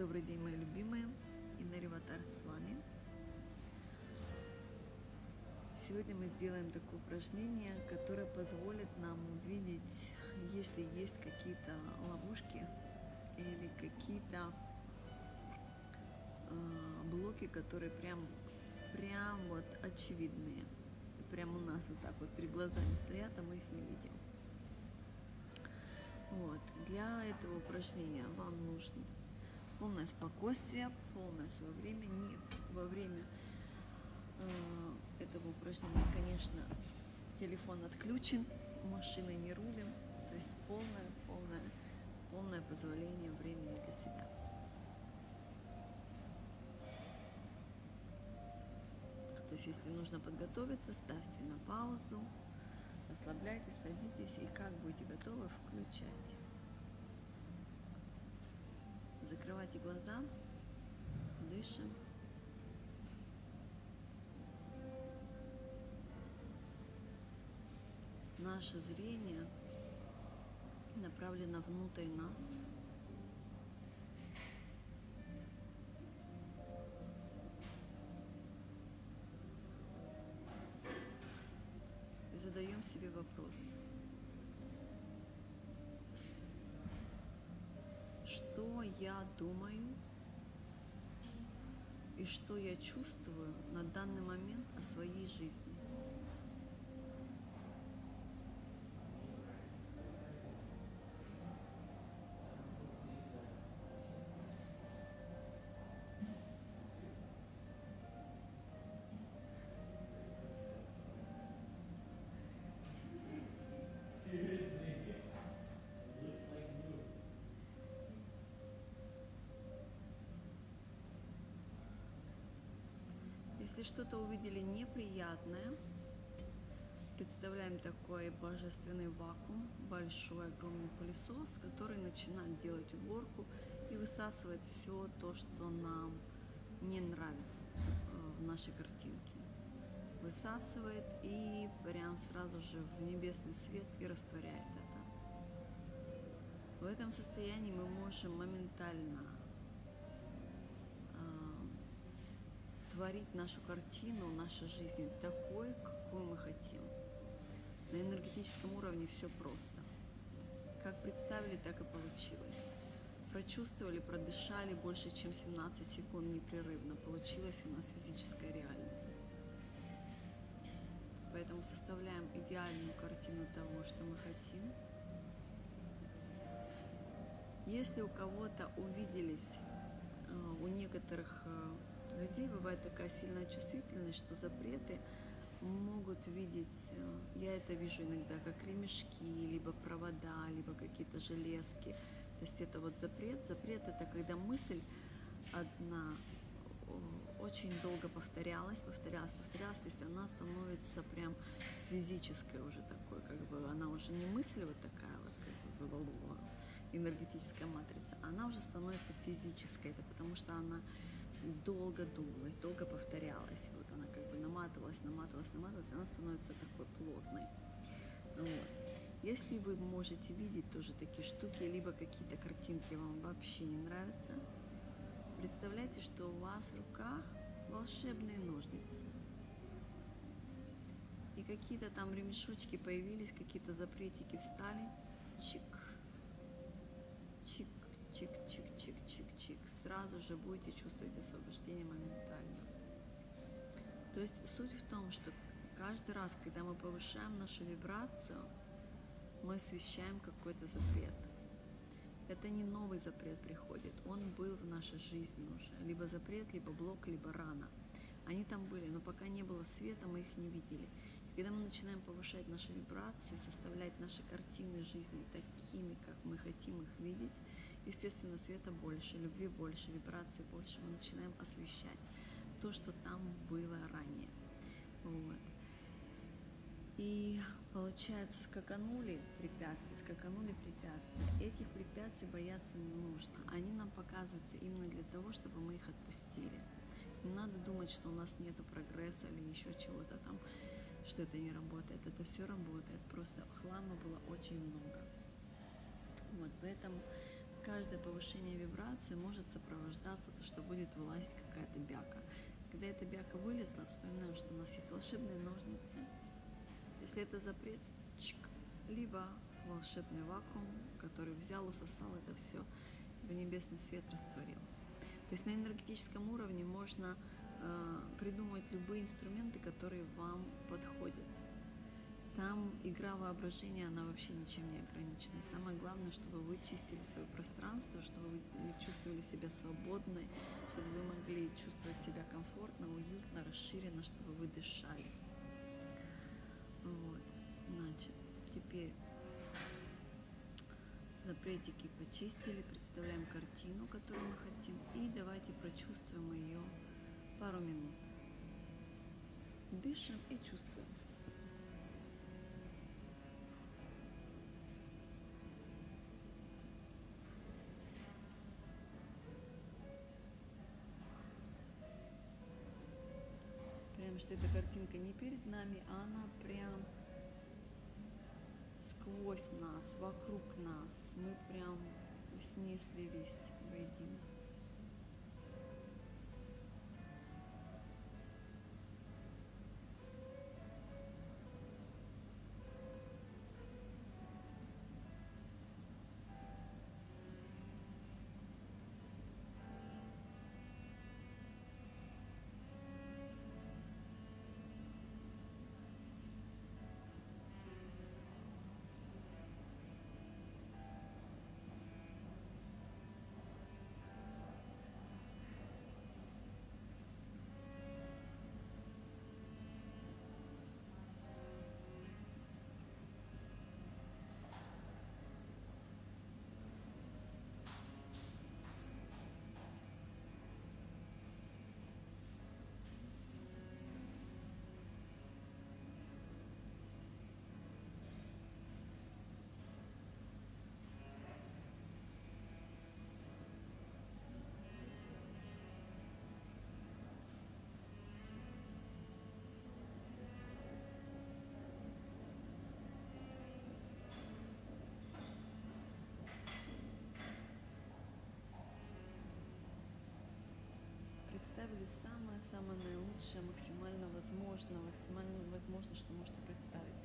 Добрый день, мои любимые. Инна Реватар с вами. Сегодня мы сделаем такое упражнение, которое позволит нам увидеть, если есть какие-то ловушки или какие-то э, блоки, которые прям, прям вот очевидные. Прямо у нас вот так вот перед глазами стоят, а мы их не видим. Вот. Для этого упражнения вам нужно полное спокойствие, полное свое время. Не во время э, этого упражнения, конечно, телефон отключен, машиной не рулим. То есть полное, полное, полное позволение времени для себя. То есть, если нужно подготовиться, ставьте на паузу, расслабляйтесь, садитесь и как будете готовы, включайте. Закрывайте глаза, дышим. Наше зрение направлено внутрь нас. Задаем себе вопрос. Что я думаю и что я чувствую на данный момент о своей жизни? Если что-то увидели неприятное, представляем такой божественный вакуум, большой огромный пылесос, который начинает делать уборку и высасывает все то, что нам не нравится э, в нашей картинке. Высасывает и прям сразу же в небесный свет и растворяет это. В этом состоянии мы можем моментально творить нашу картину нашей жизни такой, какую мы хотим. На энергетическом уровне все просто. Как представили, так и получилось. Прочувствовали, продышали больше, чем 17 секунд непрерывно. Получилась у нас физическая реальность. Поэтому составляем идеальную картину того, что мы хотим. Если у кого-то увиделись, э, у некоторых э, людей бывает такая сильная чувствительность, что запреты могут видеть, э, я это вижу иногда, как ремешки, либо провода, либо какие-то железки. То есть это вот запрет. Запрет это когда мысль одна очень долго повторялась, повторялась, повторялась, то есть она становится прям физической уже такой, как бы она уже не мысль вот такая вот, как бы энергетическая матрица, она уже становится физической, это потому что она долго думалась, долго повторялась, вот она как бы наматывалась, наматывалась, наматывалась, она становится такой плотной. Вот. Если вы можете видеть тоже такие штуки, либо какие-то картинки вам вообще не нравятся, представляйте, что у вас в руках волшебные ножницы. И какие-то там ремешочки появились, какие-то запретики встали. Чик, чик, чик, чик. Сразу же будете чувствовать освобождение моментально. То есть суть в том, что каждый раз, когда мы повышаем нашу вибрацию, мы освещаем какой-то запрет. Это не новый запрет приходит, он был в нашей жизни уже. Либо запрет, либо блок, либо рана. Они там были, но пока не было света, мы их не видели. Когда мы начинаем повышать наши вибрации, составлять наши картины жизни такими, как мы хотим их видеть, естественно, света больше, любви больше, вибраций больше, мы начинаем освещать то, что там было ранее. Вот. И получается, скаканули препятствия, скаканули препятствия. Этих препятствий бояться не нужно. Они нам показываются именно для того, чтобы мы их отпустили. Не надо думать, что у нас нет прогресса или еще чего-то там, что это не работает. Это все работает. Просто хлама было очень много. Вот поэтому каждое повышение вибрации может сопровождаться то, что будет вылазить какая-то бяка. Когда эта бяка вылезла, вспоминаем, что у нас есть волшебные ножницы. Если это запрет, чик, либо волшебный вакуум, который взял, усосал это все, в небесный свет растворил. То есть на энергетическом уровне можно э, придумать любые инструменты, которые вам подходят. Там игра воображения, она вообще ничем не ограничена. Самое главное, чтобы вы чистили свое пространство, чтобы вы чувствовали себя свободной, чтобы вы могли чувствовать себя комфортно, уютно, расширенно, чтобы вы дышали. Вот. Значит, теперь запретики почистили, представляем картину, которую мы хотим, и давайте прочувствуем ее пару минут. Дышим и чувствуем. Что эта картинка не перед нами, а она прям сквозь нас, вокруг нас. Мы прям с ней слились самое-самое наилучшее, максимально возможно, максимально возможно, что можете представить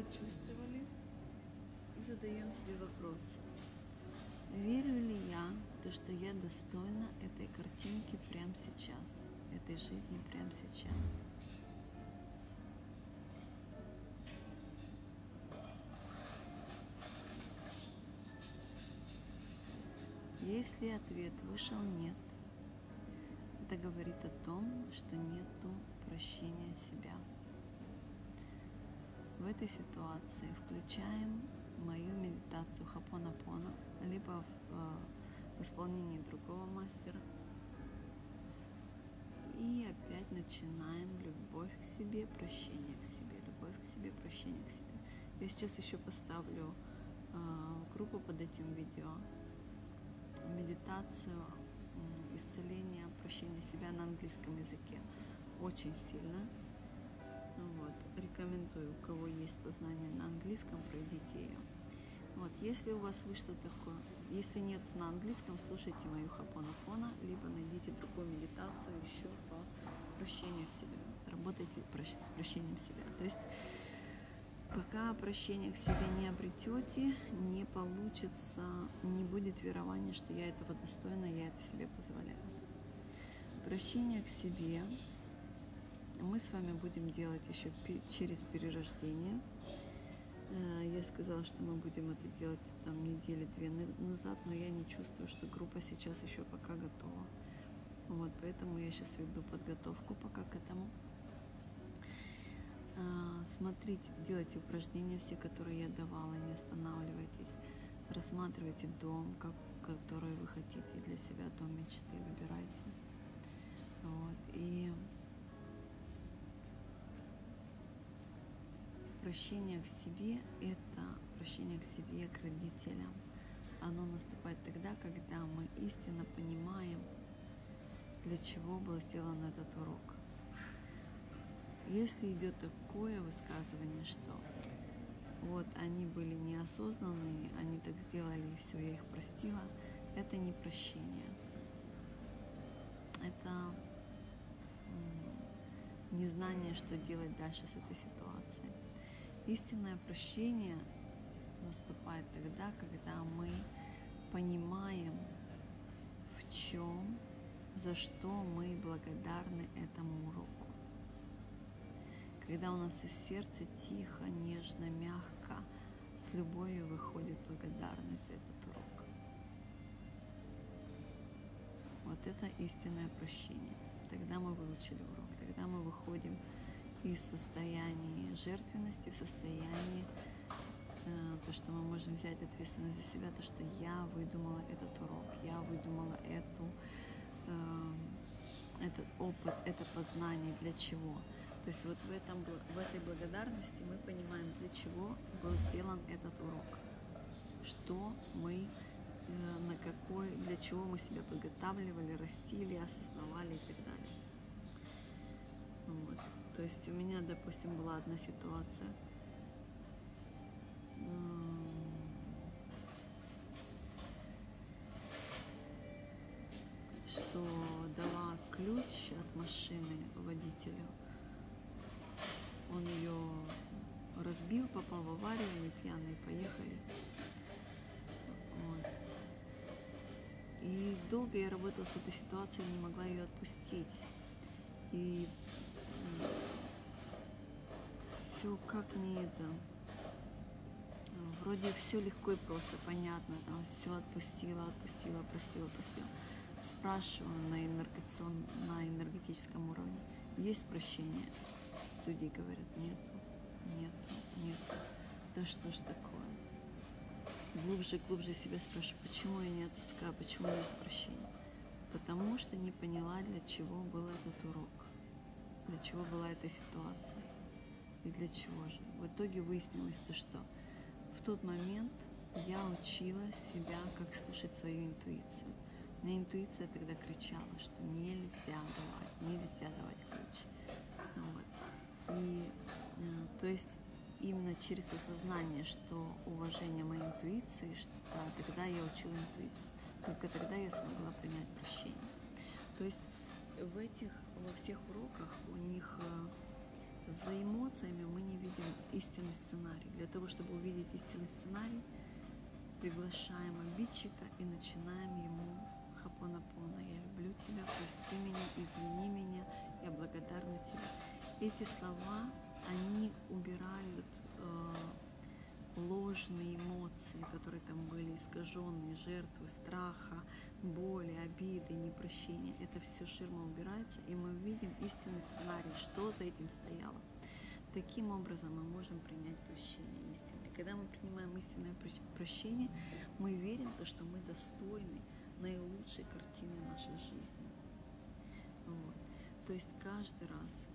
прочувствовали и задаем себе вопрос. Верю ли я то, что я достойна этой картинки прямо сейчас, этой жизни прямо сейчас? Если ответ вышел нет, Это говорит о том, что нету прощения себя. В этой ситуации включаем мою медитацию Хапонапона, либо в, э, в исполнении другого мастера. И опять начинаем любовь к себе, прощение к себе, любовь к себе, прощение к себе. Я сейчас еще поставлю э, группу под этим видео, медитацию исцеления, прощения себя на английском языке. Очень сильно. Вот. Рекомендую, у кого есть познание на английском, пройдите ее. Вот. Если у вас вышло такое, если нет на английском, слушайте мою хапонапона, либо найдите другую медитацию еще по прощению себя. Работайте с прощением себя. То есть Пока прощения к себе не обретете, не получится, не будет верования, что я этого достойна, я это себе позволяю. Прощение к себе мы с вами будем делать еще через перерождение. Э, Я сказала, что мы будем это делать там недели две на- назад, но я не чувствую, что группа сейчас еще пока готова. Вот, поэтому я сейчас веду подготовку пока к этому. А, Смотрите, делайте упражнения все, которые я давала, не останавливайтесь. Рассматривайте дом, как, который вы хотите для себя, дом мечты, выбирайте. Вот. И прощение к себе – это прощение к себе, к родителям. Оно наступает тогда, когда мы истинно понимаем, для чего был сделан этот урок. Если идет такое высказывание, что вот они были неосознанные, они так сделали и все, я их простила, это не прощение. Это незнание, что делать дальше с этой ситуацией. Истинное прощение наступает тогда, когда мы понимаем, в чем, за что мы благодарны этому уроку когда у нас из сердца тихо, нежно, мягко, с любовью выходит благодарность за этот урок. Вот это истинное прощение. Тогда мы выучили урок, тогда мы выходим из состояния жертвенности в состояние, э, то, что мы можем взять ответственность за себя, то, что я выдумала этот урок, я выдумала эту, э, этот опыт, это познание, для чего. То есть вот в, этом, в этой благодарности мы понимаем, для чего был сделан этот урок, что мы, э, на какой, для чего мы себя подготавливали, растили, осознавали и так далее. Вот. То есть у меня, допустим, была одна ситуация. Что дала ключ от машины водителю. Он ее разбил, попал в аварию, они пьяные поехали. Вот. И долго я работала с этой ситуацией, не могла ее отпустить. И все как мне это вроде все легко и просто, понятно, там все отпустила, отпустила, простила, простила. Спрашиваю на, энергетицион- на энергетическом уровне, есть прощение? Судьи говорят, нету, нету, нету. Да что ж такое? Глубже и глубже себя спрашиваю, почему я не отпускаю, почему нет прощения? Потому что не поняла, для чего был этот урок, для чего была эта ситуация и для чего же. В итоге выяснилось то, что в тот момент я учила себя, как слушать свою интуицию. Меня интуиция тогда кричала, что нельзя давать, нельзя давать ключ. Ну Вот. И э, то есть именно через осознание, что уважение моей интуиции, что да, тогда я учила интуицию. Только тогда я смогла принять прощение. То есть в этих, во всех уроках у них э, за эмоциями мы не видим истинный сценарий. Для того, чтобы увидеть истинный сценарий, приглашаем обидчика и начинаем ему хапонапона. Я люблю тебя, прости меня, извини меня, я благодарна тебе. Эти слова, они убирают э, ложные эмоции, которые там были искаженные, жертвы, страха, боли, обиды, непрощения, это все ширма убирается, и мы видим истинный сценарий, что за этим стояло. Таким образом мы можем принять прощение истинное. Когда мы принимаем истинное прощ- прощение, мы верим, то, что мы достойны наилучшей картины нашей жизни. Вот. То есть каждый раз,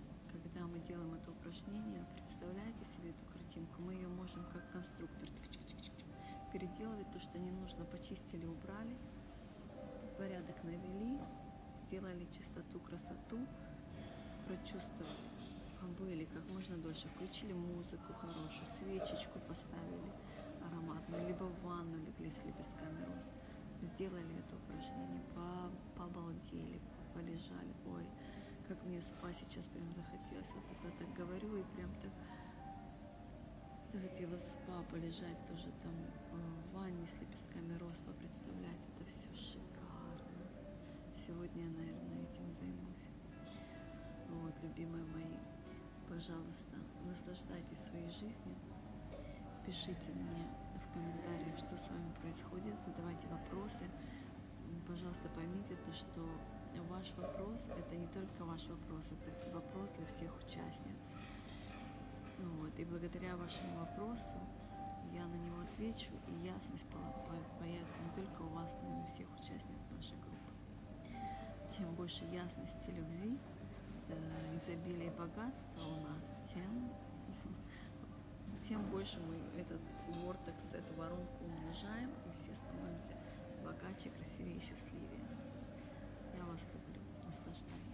когда мы делаем это упражнение, представляете себе эту картинку, мы ее можем как конструктор переделывать то, что не нужно, почистили, убрали, порядок навели, сделали чистоту, красоту, прочувствовали, побыли как можно дольше, включили музыку хорошую, свечечку поставили ароматную, либо в ванну легли с лепестками роз, сделали это упражнение, по- побалдели, полежали, ой, как мне спать сейчас прям захотелось, вот это так говорю и прям так захотела в спа полежать тоже там э, в ванне с лепестками роз, представлять, это все шикарно. Сегодня я, наверное, этим займусь. Вот, любимые мои, пожалуйста, наслаждайтесь своей жизнью. Пишите мне в комментариях, что с вами происходит, задавайте вопросы. Пожалуйста, поймите то, что ваш вопрос – это не только ваш вопрос, это вопрос для всех участниц. Вот, и благодаря вашему вопросу я на него отвечу, и ясность по- по- появится не только у вас, но и у всех участниц нашей группы. Чем больше ясности, любви, э, изобилия и богатства у нас, тем, тем больше мы этот вортекс, эту воронку умножаем, и все становимся богаче, красивее и счастливее. Люблю. Наслаждайтесь.